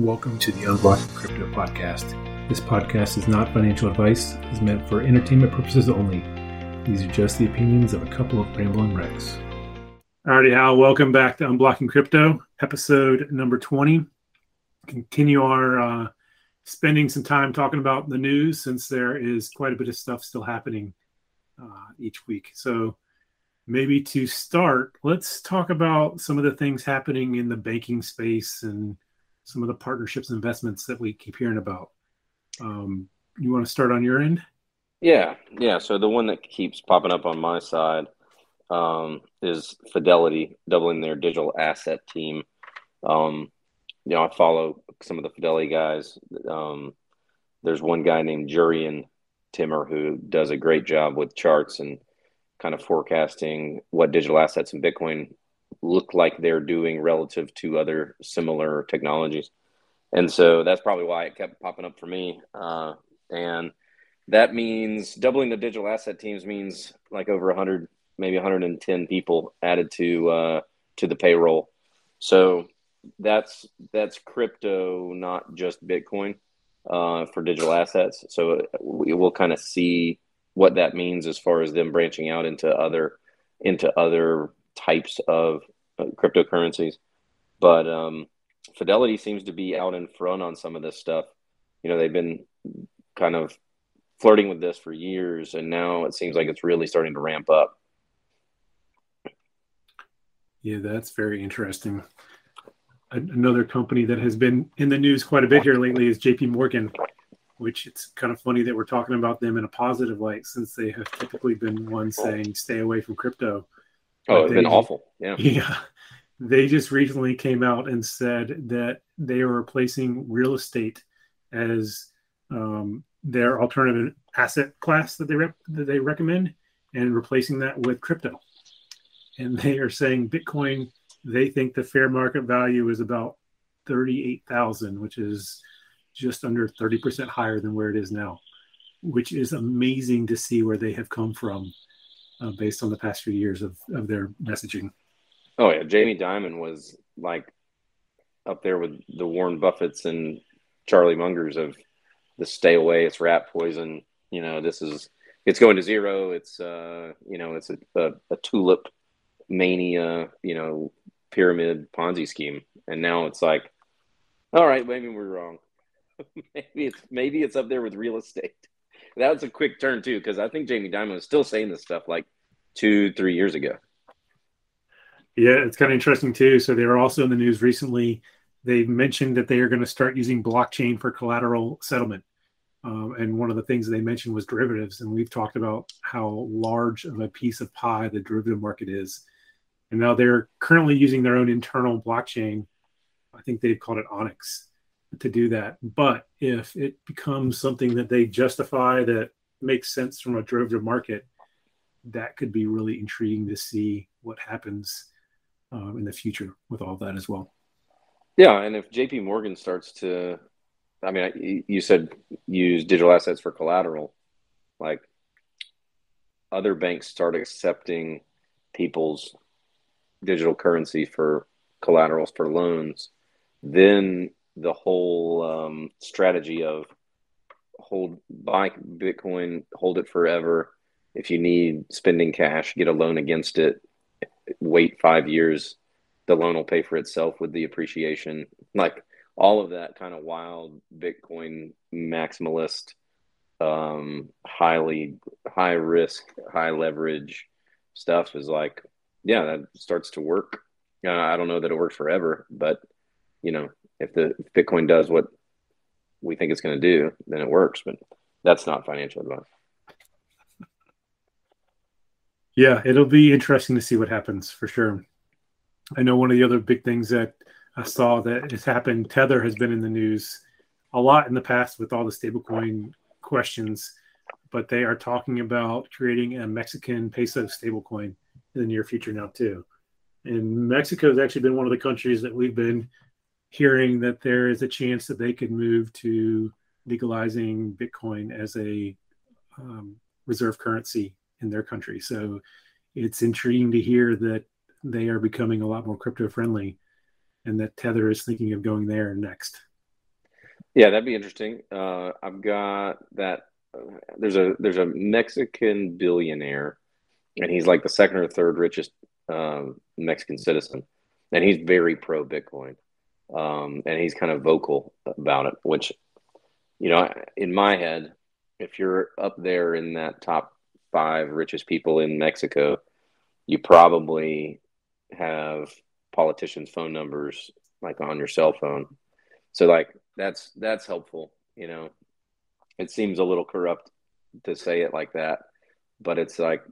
Welcome to the Unblocking Crypto Podcast. This podcast is not financial advice, is meant for entertainment purposes only. These are just the opinions of a couple of rambling wrecks. Alrighty, Hal, welcome back to Unblocking Crypto, episode number 20. Continue our uh, spending some time talking about the news since there is quite a bit of stuff still happening uh, each week. So, maybe to start, let's talk about some of the things happening in the banking space and some of the partnerships investments that we keep hearing about. Um, you want to start on your end? Yeah, yeah. So the one that keeps popping up on my side um, is Fidelity doubling their digital asset team. Um, you know, I follow some of the Fidelity guys. Um, there's one guy named Jurrien Timmer who does a great job with charts and kind of forecasting what digital assets and Bitcoin look like they're doing relative to other similar technologies. And so that's probably why it kept popping up for me. Uh, and that means doubling the digital asset teams means like over 100, maybe 110 people added to uh, to the payroll. So that's that's crypto, not just Bitcoin uh, for digital assets. So we will kind of see what that means as far as them branching out into other into other types of cryptocurrencies. But um, Fidelity seems to be out in front on some of this stuff. You know, they've been kind of flirting with this for years, and now it seems like it's really starting to ramp up. Yeah, that's very interesting. Another company that has been in the news quite a bit here lately is JP Morgan, which it's kind of funny that we're talking about them in a positive light since they have typically been one saying stay away from crypto. Oh, it's been awful. Yeah. Yeah. They just recently came out and said that they are replacing real estate as um, their alternative asset class that they rep- that they recommend, and replacing that with crypto. And they are saying Bitcoin. They think the fair market value is about thirty-eight thousand, which is just under thirty percent higher than where it is now, which is amazing to see where they have come from uh, based on the past few years of, of their messaging. Oh yeah, Jamie Dimon was like up there with the Warren Buffetts and Charlie Mungers of the stay away, it's rat poison. You know, this is it's going to zero. It's uh, you know, it's a, a, a tulip mania, you know, pyramid Ponzi scheme. And now it's like, all right, maybe we're wrong. maybe it's maybe it's up there with real estate that was a quick turn too, because I think Jamie Dimon was still saying this stuff like two, three years ago. Yeah, it's kind of interesting too. So they were also in the news recently. They mentioned that they are going to start using blockchain for collateral settlement. Um, and one of the things they mentioned was derivatives. And we've talked about how large of a piece of pie the derivative market is. And now they're currently using their own internal blockchain. I think they've called it Onyx to do that. But if it becomes something that they justify that makes sense from a derivative market, that could be really intriguing to see what happens um, in the future with all that as well. Yeah, and if JP Morgan starts to, I mean, you said use digital assets for collateral, like other banks start accepting people's digital currency for collaterals for loans, then the whole um, strategy of hold buy Bitcoin, hold it forever. If you need spending cash, get a loan against it. Wait five years, the loan will pay for itself with the appreciation. Like all of that kind of wild Bitcoin maximalist, um, highly high risk, high leverage stuff is like, yeah, that starts to work. Uh, I don't know that it works forever, but you know, if the if Bitcoin does what we think it's going to do, then it works. But that's not financial advice. Yeah, it'll be interesting to see what happens for sure. I know one of the other big things that I saw that has happened. Tether has been in the news a lot in the past with all the stablecoin questions, but they are talking about creating a Mexican peso stablecoin in the near future now too. And Mexico has actually been one of the countries that we've been hearing that there is a chance that they could move to legalizing Bitcoin as a um, reserve currency in their country. So it's intriguing to hear that they are becoming a lot more crypto friendly and that Tether is thinking of going there next. Yeah, that'd be interesting. Uh, I've got that. Uh, there's a there's a Mexican billionaire, and he's like the second or third richest um, Mexican citizen, and he's very pro Bitcoin, um, and he's kind of vocal about it. Which, you know, in my head, if you're up there in that top five richest people in Mexico, you probably have politicians' phone numbers like on your cell phone. So like that's that's helpful, you know. It seems a little corrupt to say it like that, but it's like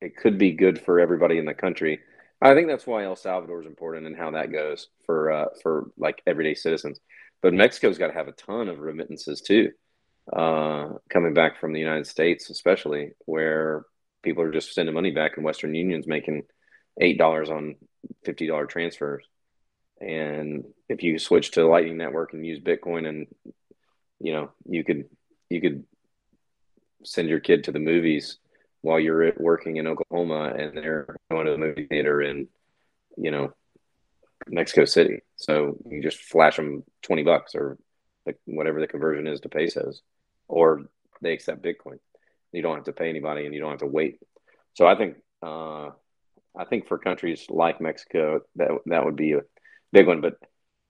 it could be good for everybody in the country. I think that's why El Salvador is important and how that goes for uh, for like everyday citizens. But Mexico's got to have a ton of remittances too, uh, coming back from the United States, especially where people are just sending money back, and Western Union's making eight dollars on fifty dollar transfers. And if you switch to Lightning Network and use Bitcoin, and you know you could you could send your kid to the movies while you're working in Oklahoma, and they're going to the movie theater in you know Mexico City. So you just flash them twenty bucks or like whatever the conversion is to pesos, or they accept Bitcoin. You don't have to pay anybody, and you don't have to wait. So I think uh, I think for countries like Mexico, that that would be a big one. But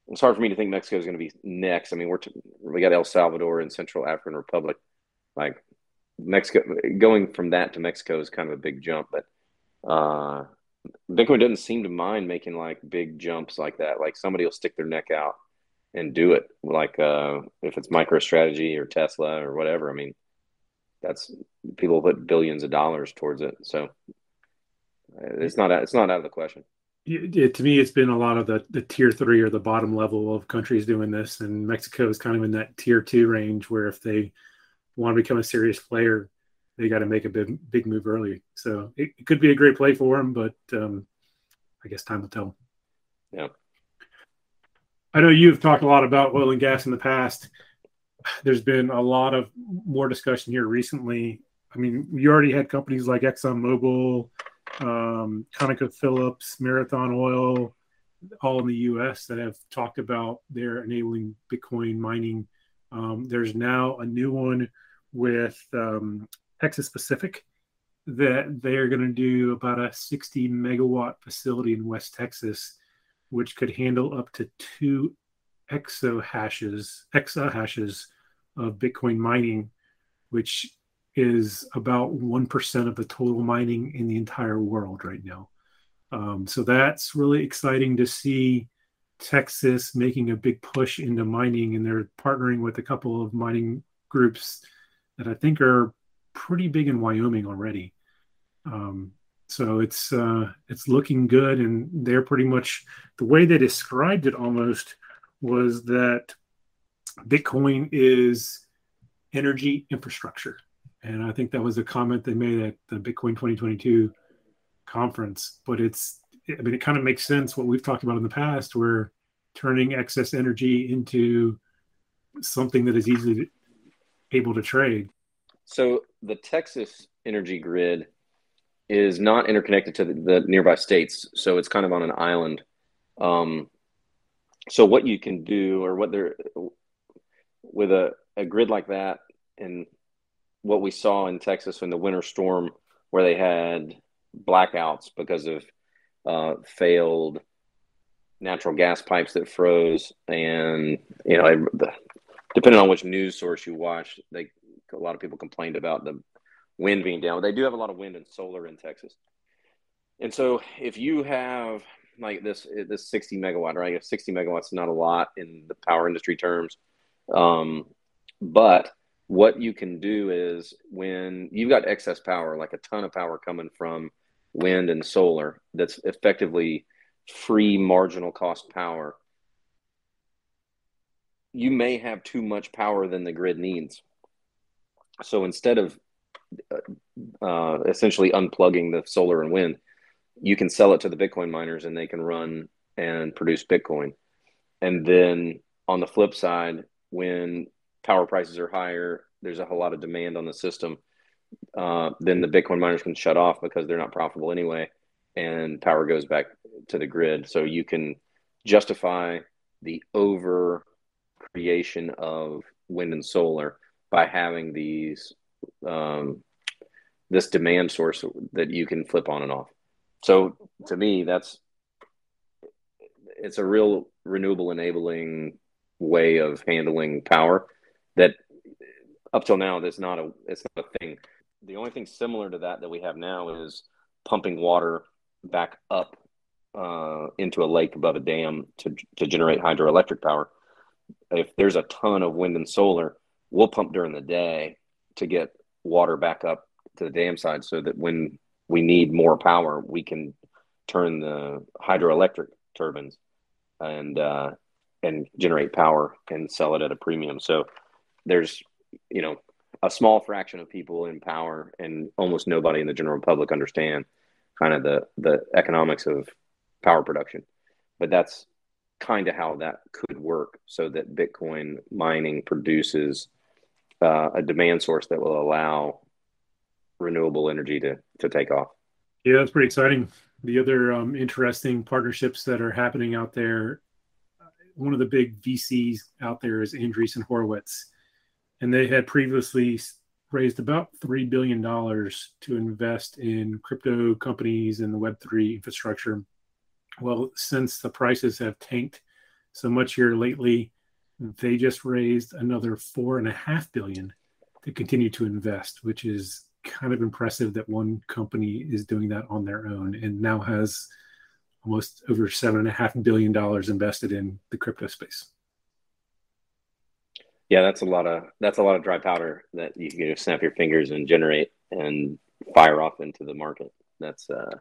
it's hard for me to think Mexico is going to be next. I mean, we're t- we got El Salvador and Central African Republic. Like Mexico, going from that to Mexico is kind of a big jump. But uh, Bitcoin doesn't seem to mind making like big jumps like that. Like somebody will stick their neck out and do it. Like uh, if it's MicroStrategy or Tesla or whatever. I mean, that's people put billions of dollars towards it. So it's not it's not out of the question. To me, it's been a lot of the, the tier three or the bottom level of countries doing this, and Mexico is kind of in that tier two range where if they want to become a serious player, they got to make a big big move early. So it, it, could be a great play for them, but um, I guess time will tell. Yeah. I know you've talked a lot about oil and gas in the past. There's been a lot of more discussion here recently. I mean, you already had companies like ExxonMobil, um, ConocoPhillips, Marathon Oil, all in the U.S. that have talked about their enabling Bitcoin mining. Um, there's now a new one with um, Texas Pacific that they're going to do about a 60 megawatt facility in West Texas, which could handle up to two exo hashes, exa hashes of Bitcoin mining, which is about 1% of the total mining in the entire world right now. Um, so that's really exciting to see Texas making a big push into mining, and they're partnering with a couple of mining groups that I think are pretty big in Wyoming already. Um, so it's uh, it's looking good, and they're pretty much the way they described it almost was that Bitcoin is energy infrastructure. And I think that was a comment they made at the Bitcoin 2022 conference. But it's, I mean, it kind of makes sense what we've talked about in the past, where turning excess energy into something that is easily able to trade. So the Texas energy grid is not interconnected to the, the nearby states, so it's kind of on an island. Um, so what you can do, or what they're with a, a grid like that, and what we saw in Texas in the winter storm, where they had blackouts because of uh, failed natural gas pipes that froze, and you know, the, depending on which news source you watch, they a lot of people complained about the wind being down. They do have a lot of wind and solar in Texas, and so if you have like this this 60 megawatt, right? 60 megawatts is not a lot in the power industry terms, um, but what you can do is when you've got excess power, like a ton of power coming from wind and solar, that's effectively free marginal cost power, you may have too much power than the grid needs. So instead of uh, uh essentially unplugging the solar and wind, you can sell it to the Bitcoin miners and they can run and produce Bitcoin. And then on the flip side, when power prices are higher, there's a whole lot of demand on the system, uh, then the Bitcoin miners can shut off because they're not profitable anyway, and power goes back to the grid. So you can justify the over creation of wind and solar by having these um, this demand source that you can flip on and off. So to me, that's it's a real renewable enabling way of handling power that up till now that's not a it's not a thing. The only thing similar to that that we have now is pumping water back up uh, into a lake above a dam to to generate hydroelectric power. If there's a ton of wind and solar, we'll pump during the day to get water back up to the dam side so that when we need more power, we can turn the hydroelectric turbines and uh, and generate power and sell it at a premium. So there's you know a small fraction of people in power and almost nobody in the general public understand kind of the the economics of power production. But that's kind of how that could work so that Bitcoin mining produces uh, a demand source that will allow renewable energy to, to take off. Yeah, that's pretty exciting. The other um, interesting partnerships that are happening out there, one of the big VCs out there is Andreessen Horowitz, and they had previously raised about $3 billion to invest in crypto companies and the Web3 infrastructure. Well, since the prices have tanked so much here lately, they just raised another four and a half billion to continue to invest, which is kind of impressive that one company is doing that on their own and now has almost over seven and a half billion dollars invested in the crypto space. Yeah, that's a lot of that's a lot of dry powder that you can snap your fingers and generate and fire off into the market. That's uh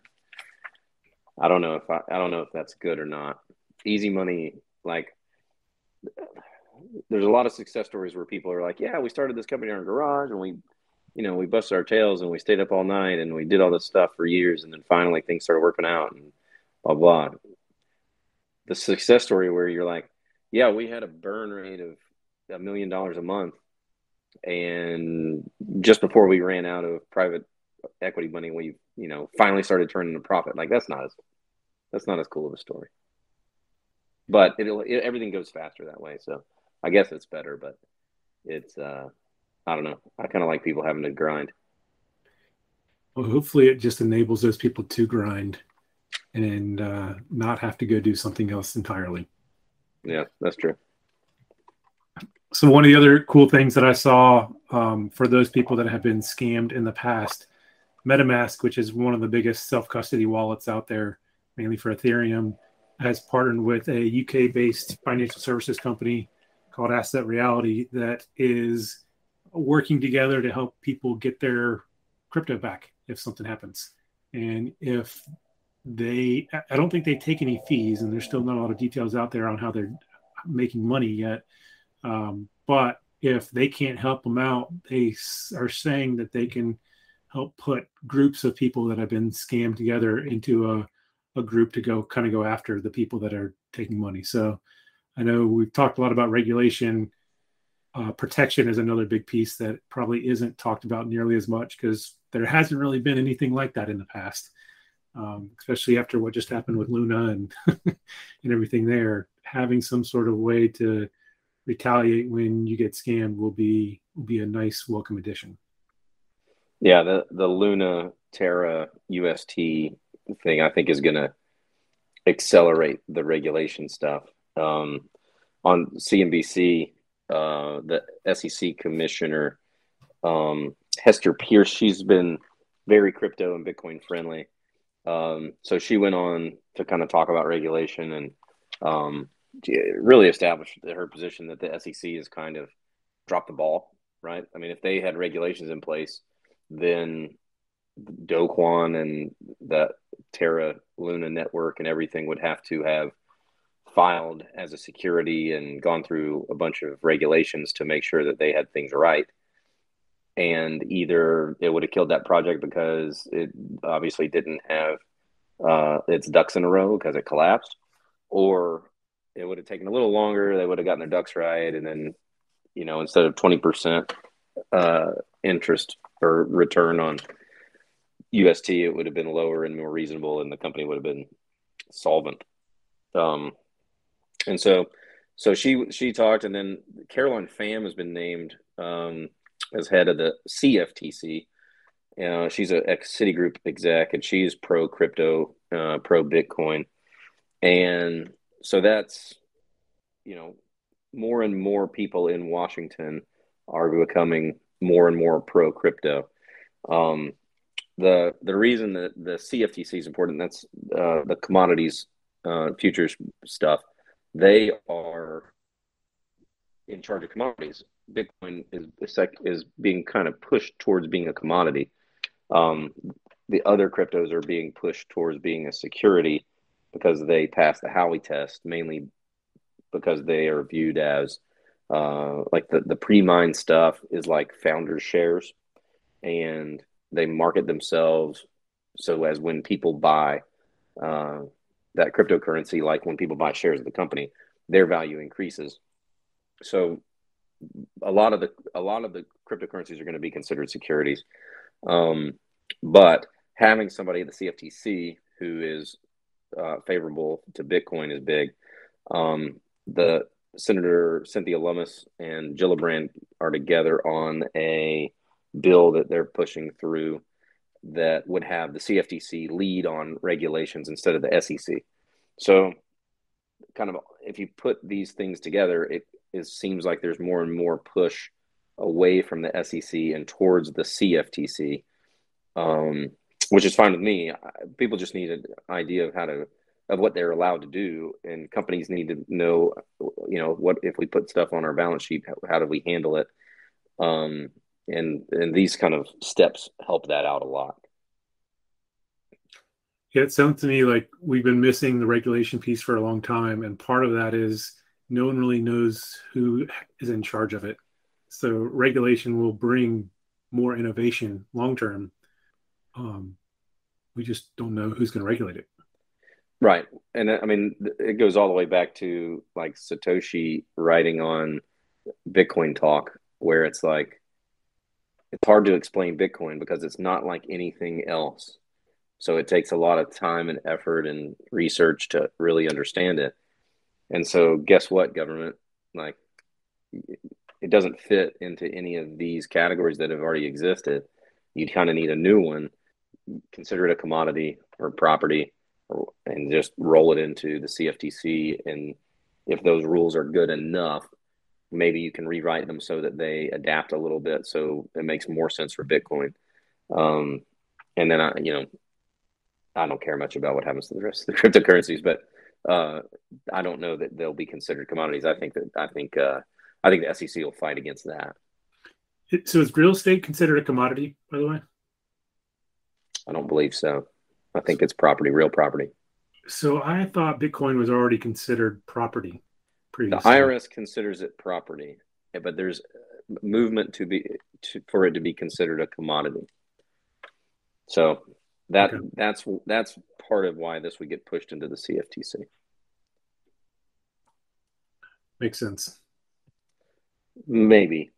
I don't know if I, I don't know if that's good or not. Easy money like there's a lot of success stories where people are like, yeah, we started this company in our garage and we, you know, we busted our tails and we stayed up all night and we did all this stuff for years. And then finally things started working out and blah, blah. The success story where you're like, yeah, we had a burn rate of a million dollars a month. And just before we ran out of private equity money, we, you know, finally started turning a profit. Like that's not as, that's not as cool of a story but it'll it, everything goes faster that way. So I guess it's better, but it's uh, I don't know. I kind of like people having to grind. Well, hopefully, it just enables those people to grind and uh, not have to go do something else entirely. Yeah, that's true. So one of the other cool things that I saw um, for those people that have been scammed in the past, MetaMask, which is one of the biggest self custody wallets out there, mainly for Ethereum, has partnered with a UK based financial services company called Asset Reality that is working together to help people get their crypto back if something happens. And if they, I don't think they take any fees, and there's still not a lot of details out there on how they're making money yet. Um, but if they can't help them out, they are saying that they can help put groups of people that have been scammed together into a a group to go kind of go after the people that are taking money. So I know we've talked a lot about regulation. Uh, protection is another big piece that probably isn't talked about nearly as much because there hasn't really been anything like that in the past, um, especially after what just happened with Luna and and everything there. Having some sort of way to retaliate when you get scammed will be will be a nice welcome addition. Yeah, the the Luna Terra UST thing I think is going to accelerate the regulation stuff. Um, on CNBC, uh, the SEC commissioner, um, Hester Peirce, she's been very crypto and Bitcoin friendly. Um, so she went on to kind of talk about regulation and um, really established her position that the SEC has kind of dropped the ball, right? I mean, if they had regulations in place, then Do Kwon and the Terra Luna network and everything would have to have filed as a security and gone through a bunch of regulations to make sure that they had things right. And either it would have killed that project because it obviously didn't have uh, its ducks in a row because it collapsed, or it would have taken a little longer. They would have gotten their ducks right, and then, you know, instead of twenty percent uh, interest or return on UST, it would have been lower and more reasonable, and the company would have been solvent. Um, and so so she she talked, and then Caroline Pham has been named um, as head of the CFTC. Uh, she's a ex Citigroup exec, and she's pro crypto, uh, pro Bitcoin, and so that's you know more and more people in Washington are becoming more and more pro crypto. Um, the the reason that the CFTC is important that's uh, the commodities uh, futures stuff. They are in charge of commodities. Bitcoin is is being kind of pushed towards being a commodity. Um, the other cryptos are being pushed towards being a security because they pass the Howey test, mainly because they are viewed as uh, like the, the pre-mine stuff is like founders shares and they market themselves so as when people buy uh, that cryptocurrency like when people buy shares of the company their value increases. So a lot of the a lot of the cryptocurrencies are going to be considered securities. Um, but having somebody at the cftc who is uh, favorable to bitcoin is big um, the Senator Cynthia Lummis and Gillibrand are together on a bill that they're pushing through that would have the CFTC lead on regulations instead of the SEC. So, kind of, if you put these things together, it, it seems like there's more and more push away from the SEC and towards the CFTC, um, which is fine with me. People just need an idea of how to of what they're allowed to do and companies need to know you know what if we put stuff on our balance sheet how, how do we handle it? Um, and and these kind of steps help that out a lot. Yeah it sounds to me like we've been missing the regulation piece for a long time and part of that is no one really knows who is in charge of it. So regulation will bring more innovation long term. Um, we just don't know who's going to regulate it Right. And uh, I mean, it goes all the way back to like Satoshi writing on Bitcoin Talk, where it's like, it's hard to explain Bitcoin because it's not like anything else. So it takes a lot of time and effort and research to really understand it. And so, guess what, government? Like, it doesn't fit into any of these categories that have already existed. You kind of need a new one. Consider it a commodity or property and just roll it into the CFTC. And if those rules are good enough, maybe you can rewrite them so that they adapt a little bit so it makes more sense for Bitcoin. Um, and then I, you know, I don't care much about what happens to the rest of the cryptocurrencies, but uh, I don't know that they'll be considered commodities. I think that I think uh, I think the SEC will fight against that. So is real estate considered a commodity, by the way? I don't believe so. I think it's property, real property. So I thought Bitcoin was already considered property. Previously. The IRS considers it property, but there's movement to be to, for it to be considered a commodity. So that okay. that's that's part of why this would get pushed into the CFTC. Makes sense. Maybe.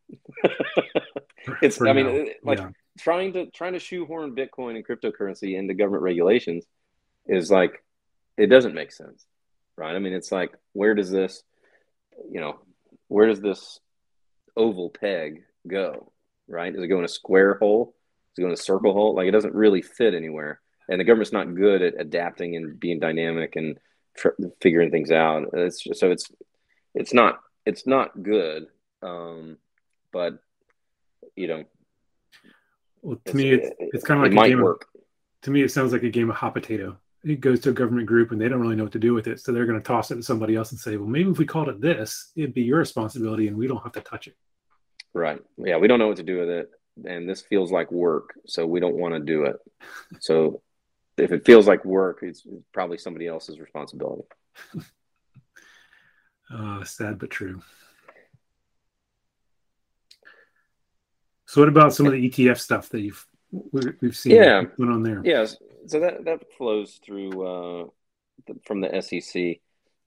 it's. For I now. mean, like yeah trying to trying to shoehorn Bitcoin and cryptocurrency into government regulations is like it doesn't make sense, right? I mean, it's like where does this, you know, where does this oval peg go, right? Does it go in a square hole? Does it go in a circle hole? Like it doesn't really fit anywhere, and the government's not good at adapting and being dynamic and tr- figuring things out. It's just, so it's it's not it's not good, um, but you know well, to it's, me, it's, it's kind of like it a game work. Of, to me, it sounds like a game of hot potato. It goes to a government group and they don't really know what to do with it. So they're going to toss it to somebody else and say, well, maybe if we called it this, it'd be your responsibility and we don't have to touch it. Right. Yeah. We don't know what to do with it. And this feels like work. So we don't want to do it. so if it feels like work, it's probably somebody else's responsibility. uh, sad but true. So what about some of the ETF stuff that you've we've seen yeah. went on there? Yes. So that that flows through uh, from the SEC.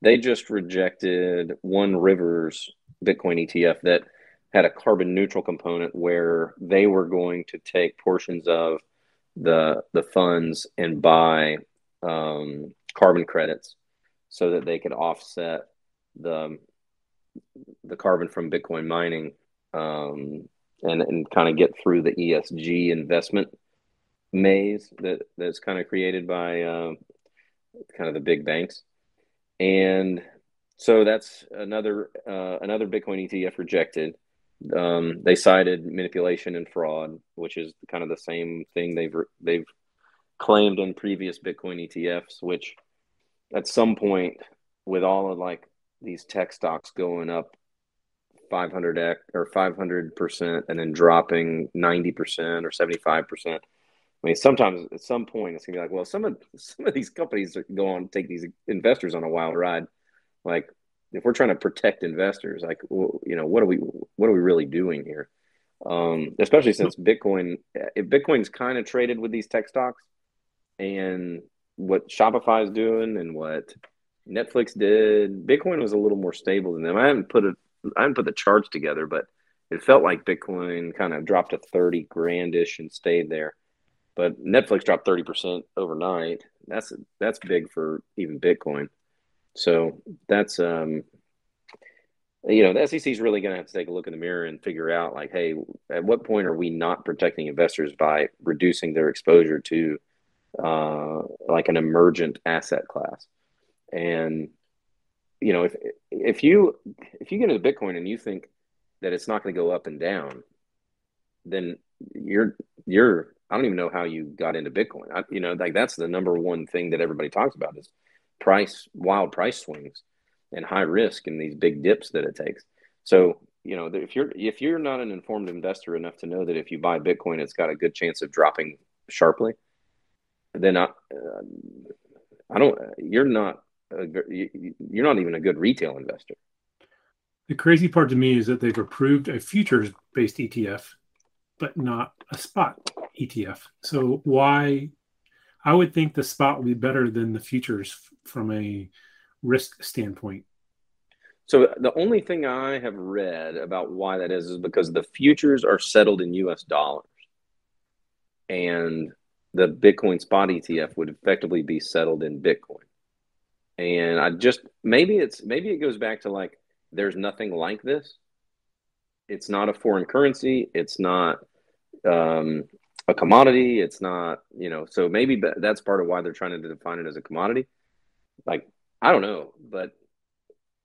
They just rejected One River's Bitcoin ETF that had a carbon neutral component where they were going to take portions of the the funds and buy um, carbon credits so that they could offset the the carbon from Bitcoin mining um, and and kind of get through the ESG investment maze that that's kind of created by uh, kind of the big banks, and so that's another uh, another Bitcoin ETF rejected. Um, they cited manipulation and fraud, which is kind of the same thing they've they've claimed on previous Bitcoin ETFs. Which at some point, with all of like these tech stocks going up 500 or 500 percent and then dropping 90 percent or 75 percent I mean, sometimes at some point it's gonna be like, well, some of some of these companies go on take these investors on a wild ride. Like, if we're trying to protect investors, like, well, you know, what are we what are we really doing here? Um, especially since Bitcoin, if Bitcoin's kind of traded with these tech stocks, and what Shopify is doing and what Netflix did, Bitcoin was a little more stable than them. I haven't put it, I didn't put the charts together, but it felt like Bitcoin kind of dropped to thirty grandish and stayed there but Netflix dropped 30% overnight. That's that's big for even Bitcoin. So that's um you know, the SEC is really going to have to take a look in the mirror and figure out like, hey, at what point are we not protecting investors by reducing their exposure to uh, like an emergent asset class? And you know, if if you if you get into Bitcoin and you think that it's not going to go up and down, then you're you're I don't even know how you got into Bitcoin. I, you know, like that's the number one thing that everybody talks about is price, wild price swings, and high risk and these big dips that it takes. So, you know, if you're if you're not an informed investor enough to know that if you buy Bitcoin, it's got a good chance of dropping sharply, then I, uh, I don't. You're not. A, you're not even a good retail investor. The crazy part to me is that they've approved a futures based ETF, but not a spot ETF. So why? I would think the spot would be better than the futures from a risk standpoint. So the only thing I have read about why that is is because the futures are settled in U.S. dollars, and the Bitcoin spot ETF would effectively be settled in Bitcoin. And I just maybe it's maybe it goes back to like there's nothing like this. It's not a foreign currency. It's not um, a commodity. It's not, you know, so maybe that's part of why they're trying to define it as a commodity. Like, I don't know, but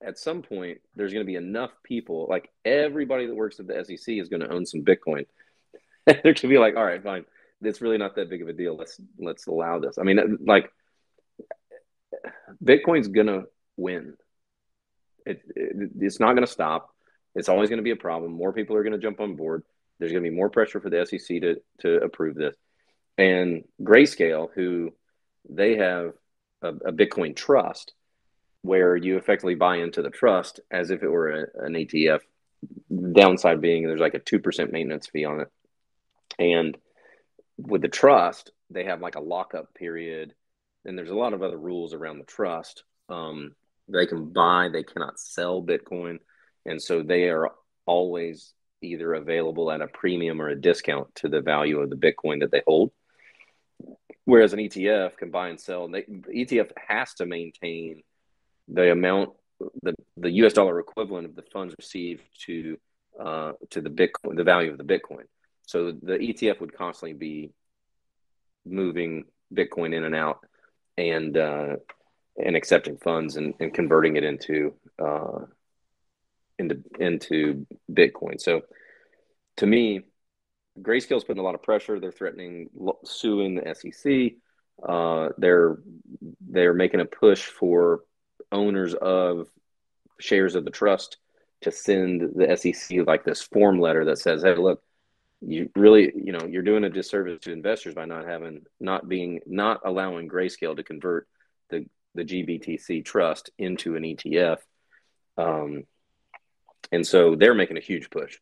at some point there's going to be enough people, like everybody that works at the SEC is going to own some Bitcoin. they're going to be like, all right, fine. It's really not that big of a deal. Let's let's allow this. I mean, like Bitcoin's to win. It, it, it's not to stop. It's always to be a problem. More people are to jump on board. There's to be more pressure for the SEC to to approve this. And Grayscale, who they have a, a Bitcoin trust, where you effectively buy into the trust as if it were a, an ETF. Downside being there's like a two percent maintenance fee on it, and with the trust they have like a lockup period, and there's a lot of other rules around the trust. Um, they can buy, they cannot sell Bitcoin, and so they are always either available at a premium or a discount to the value of the Bitcoin that they hold. Whereas an ETF can buy and sell, they, the ETF has to maintain the amount, the, the US dollar equivalent of the funds received to uh, to the Bitcoin, the value of the Bitcoin. So the ETF would constantly be moving Bitcoin in and out and uh, and accepting funds and, and converting it into uh, into into Bitcoin. So to me, Grayscale's putting a lot of pressure. They're threatening suing the SEC. Uh, they're they're making a push for owners of shares of the trust to send the SEC like this form letter that says, "Hey, look, you really, you know, you're doing a disservice to investors by not having, not being, not allowing Grayscale to convert the the GBTC trust into an ETF." Um, and so they're making a huge push.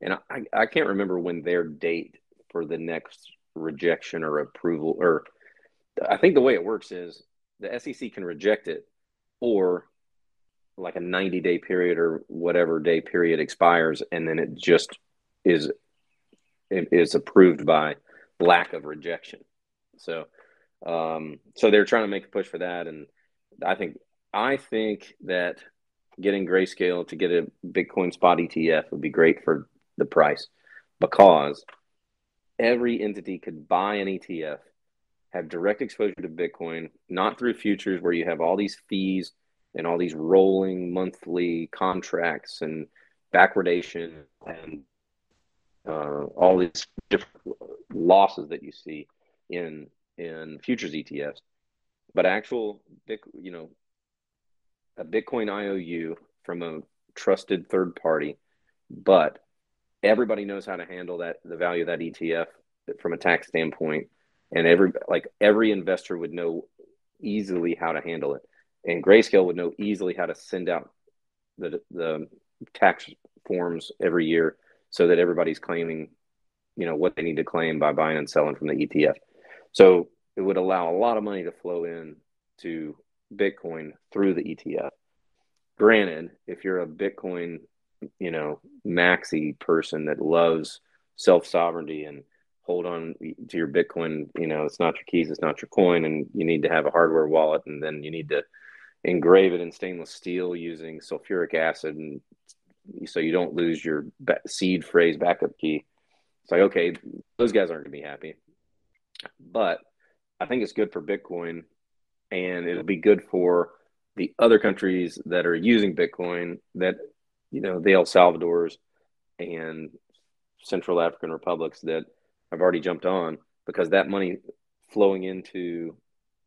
And I, I can't remember when their date for the next rejection or approval, or I think the way it works is the SEC can reject it or like a 90 day period or whatever day period expires and then it just is is approved by lack of rejection. So um so they're trying to make a push for that. And i think i think that getting grayscale to get a Bitcoin spot ETF would be great for the price because every entity could buy an ETF, have direct exposure to Bitcoin, not through futures where you have all these fees and all these rolling monthly contracts and backwardation and uh, all these different losses that you see in in futures ETFs, but actual you know a Bitcoin IOU from a trusted third party, but everybody knows how to handle that the value of that ETF from a tax standpoint, and every like every investor would know easily how to handle it, and Grayscale would know easily how to send out the the tax forms every year so that everybody's claiming, you know, what they need to claim by buying and selling from the ETF. So it would allow a lot of money to flow in to Bitcoin through the ETF. Granted, if you're a Bitcoin, you know, maxi person that loves self sovereignty and hold on to your Bitcoin, you know, it's not your keys, it's not your coin, and you need to have a hardware wallet, and then you need to engrave it in stainless steel using sulfuric acid, and so you don't lose your seed phrase backup key. It's like, okay, those guys aren't going to be happy, but I think it's good for Bitcoin, and it'll be good for the other countries that are using Bitcoin that, you know, the El Salvadors and Central African republics that have already jumped on because that money flowing into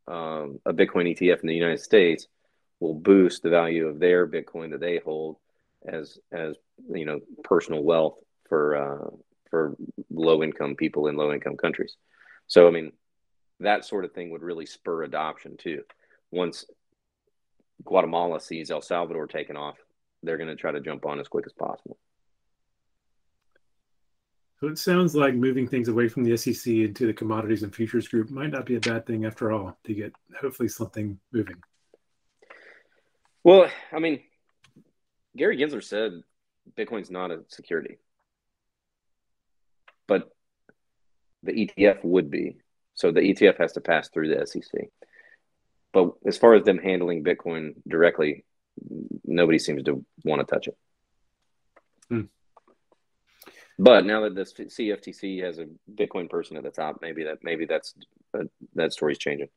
um, a Bitcoin ETF in the United States will boost the value of their Bitcoin that they hold as as you know personal wealth for uh, for low income people in low income countries. So I mean that sort of thing would really spur adoption too. Once Guatemala sees El Salvador taking off, they're going to try to jump on as quick as possible. So it sounds like moving things away from the SEC into the commodities and futures group might not be a bad thing after all to get hopefully something moving. Well, I mean, Gary Gensler said Bitcoin's not a security, but the ETF would be. So the ETF has to pass through the SEC. But as far as them handling Bitcoin directly, nobody seems to want to touch it. Hmm. But now that the CFTC has a Bitcoin person at the top, maybe that maybe that's uh, that story's changing.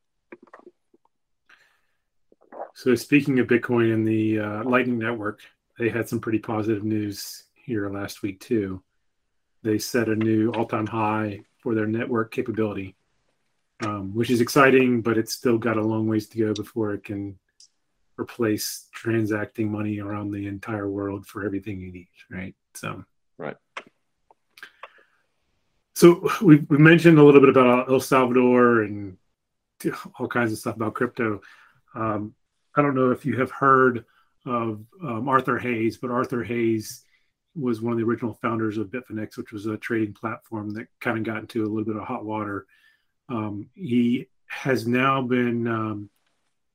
So speaking of Bitcoin and the uh, Lightning Network, they had some pretty positive news here last week too. They set a new all-time high for their network capability um, which is exciting, but it's still got a long ways to go before it can replace transacting money around the entire world for everything you need, right? So, right. So we we mentioned a little bit about El Salvador and all kinds of stuff about crypto. Um, I don't know if you have heard of um, Arthur Hayes, but Arthur Hayes was one of the original founders of Bitfinex, which was a trading platform that kind of got into a little bit of hot water um, he has now been um,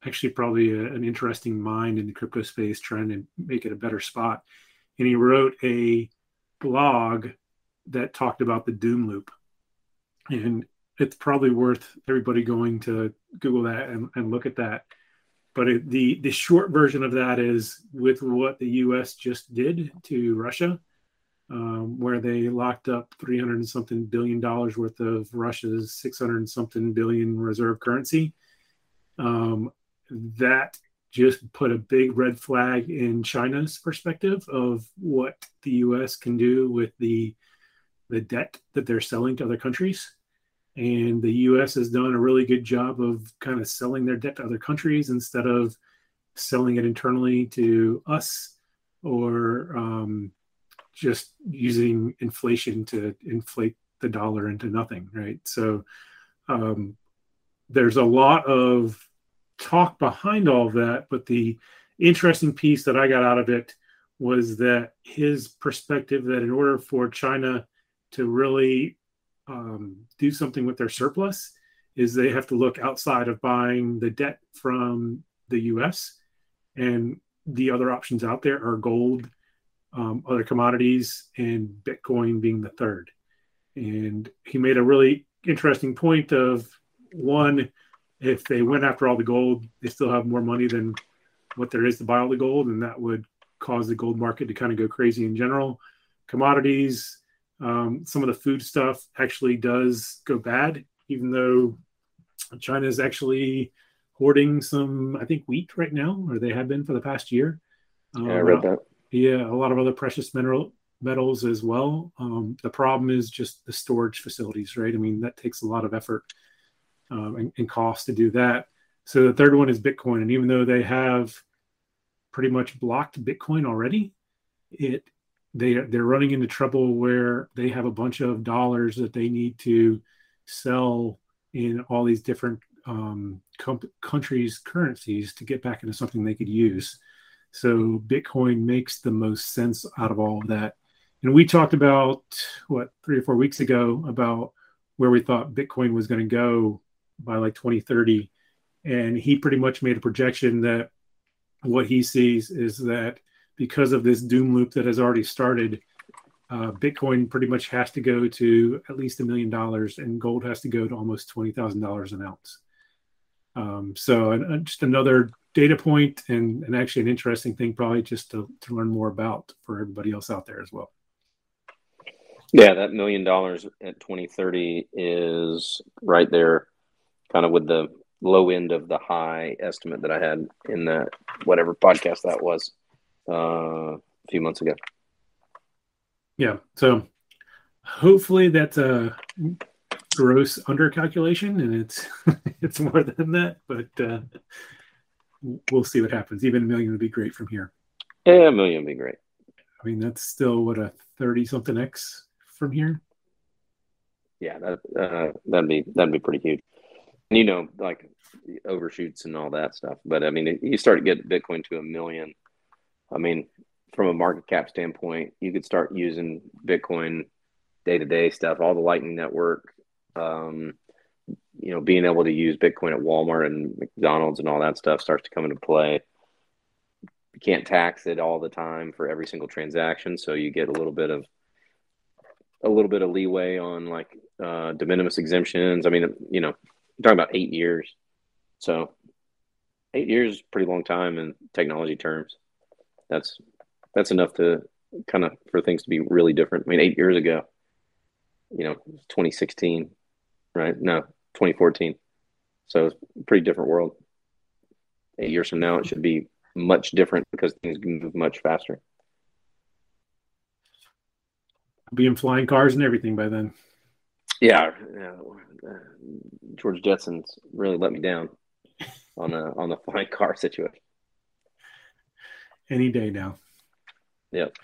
actually probably a, an interesting mind in the crypto space, trying to make it a better spot. And he wrote a blog that talked about the doom loop. And it's probably worth everybody going to Google that and, and look at that. But it, the the short version of that is with what the U.S. just did to Russia um, where they locked up 300 and something billion dollars worth of Russia's 600 and something billion reserve currency. Um, that just put a big red flag in China's perspective of what the U.S. can do with the the debt that they're selling to other countries. And the U.S. has done a really good job of kind of selling their debt to other countries instead of selling it internally to us or um, just using inflation to inflate the dollar into nothing, right? So um, there's a lot of talk behind all that, but the interesting piece that I got out of it was that his perspective that in order for China to really um, do something with their surplus is they have to look outside of buying the debt from the US and the other options out there are gold um, other commodities, and Bitcoin being the third. And he made a really interesting point of one, if they went after all the gold, they still have more money than what there is to buy all the gold, and that would cause the gold market to kind of go crazy in general. Commodities, um, some of the food stuff actually does go bad, even though China is actually hoarding some, I think, wheat right now, or they have been for the past year. Um, yeah, I read that. Yeah, a lot of other precious mineral metals as well. Um, the problem is just the storage facilities, right? I mean, that takes a lot of effort um, and, and cost to do that. So the third one is Bitcoin, and even though they have pretty much blocked Bitcoin already, it they they're running into trouble where they have a bunch of dollars that they need to sell in all these different um, com- countries' currencies to get back into something they could use. So Bitcoin makes the most sense out of all of that. And we talked about what three or four weeks ago about where we thought Bitcoin was going to go by like 2030. And he pretty much made a projection that what he sees is that because of this doom loop that has already started, uh, Bitcoin pretty much has to go to at least a million dollars, and gold has to go to almost twenty thousand dollars an ounce. Um, so, uh, just another data point, and, and actually an interesting thing, probably just to, to learn more about for everybody else out there as well. Yeah, that million dollars at 2030 is right there, kind of with the low end of the high estimate that I had in that whatever podcast that was uh, a few months ago. Yeah. So hopefully that's a gross under calculation and it's it's more than that, but uh, we'll see what happens. Even a million would be great from here. Yeah, a million would be great. I mean, that's still what a 30 something X from here. Yeah, that uh, that'd be that'd be pretty huge. And you know, like overshoots and all that stuff. But I mean, you start to get Bitcoin to a million. I mean, from a market cap standpoint, you could start using Bitcoin day to day stuff, all the Lightning Network, um, you know, being able to use Bitcoin at Walmart and McDonald's and all that stuff starts to come into play. You can't tax it all the time for every single transaction, so you get a little bit of a little bit of leeway on like uh, de minimis exemptions. I mean, you know, talking about eight years, so eight years is pretty long time in technology terms. That's that's enough to kind of for things to be really different. I mean, eight years ago, you know, 2016, right? No, 2014. So it's a pretty different world. Eight years from now, it should be much different because things move much faster. Be in flying cars and everything by then. Yeah, yeah. George Jetson's really let me down on the on the flying car situation. Any day now. Yep.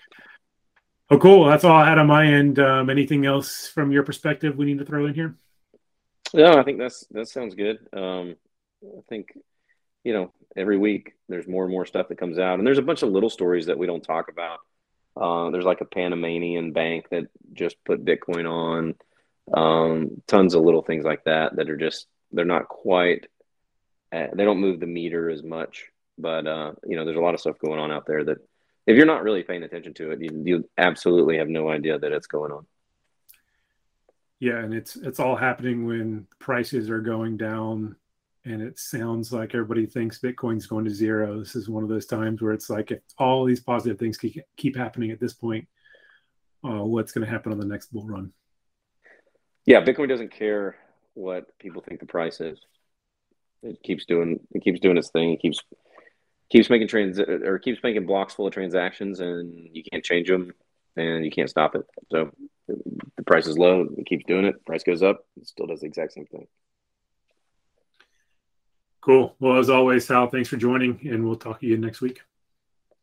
Oh, cool. That's all I had on my end. Um, anything else from your perspective we need to throw in here? No, I think that's that sounds good. Um, I think you know every week there's more and more stuff that comes out, and there's a bunch of little stories that we don't talk about. Uh, there's like a Panamanian bank that just put Bitcoin on. Um, tons of little things like that that are just they're not quite uh, they don't move the meter as much, but uh, you know there's a lot of stuff going on out there that if you're not really paying attention to it, you, you absolutely have no idea that it's going on. Yeah, and it's it's all happening when prices are going down, and it sounds like everybody thinks Bitcoin's going to zero. This is one of those times where it's like if all these positive things keep, keep happening at this point, uh, what's going to happen on the next bull run? Yeah, Bitcoin doesn't care what people think the price is. It keeps doing it keeps doing its thing. It keeps keeps making trans or keeps making blocks full of transactions, and you can't change them, and you can't stop it. So the price is low, it keeps doing it. Price goes up, it still does the exact same thing. Cool. Well, as always, Hal, thanks for joining, and we'll talk to you next week.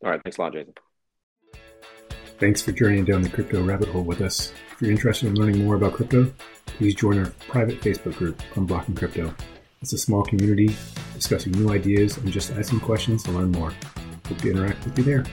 All right. Thanks a lot, Jason. Thanks for journeying down the crypto rabbit hole with us. If you're interested in learning more about crypto, please join our private Facebook group, Unblocking Crypto. It's a small community discussing new ideas and just asking questions to learn more. Hope to interact with you there.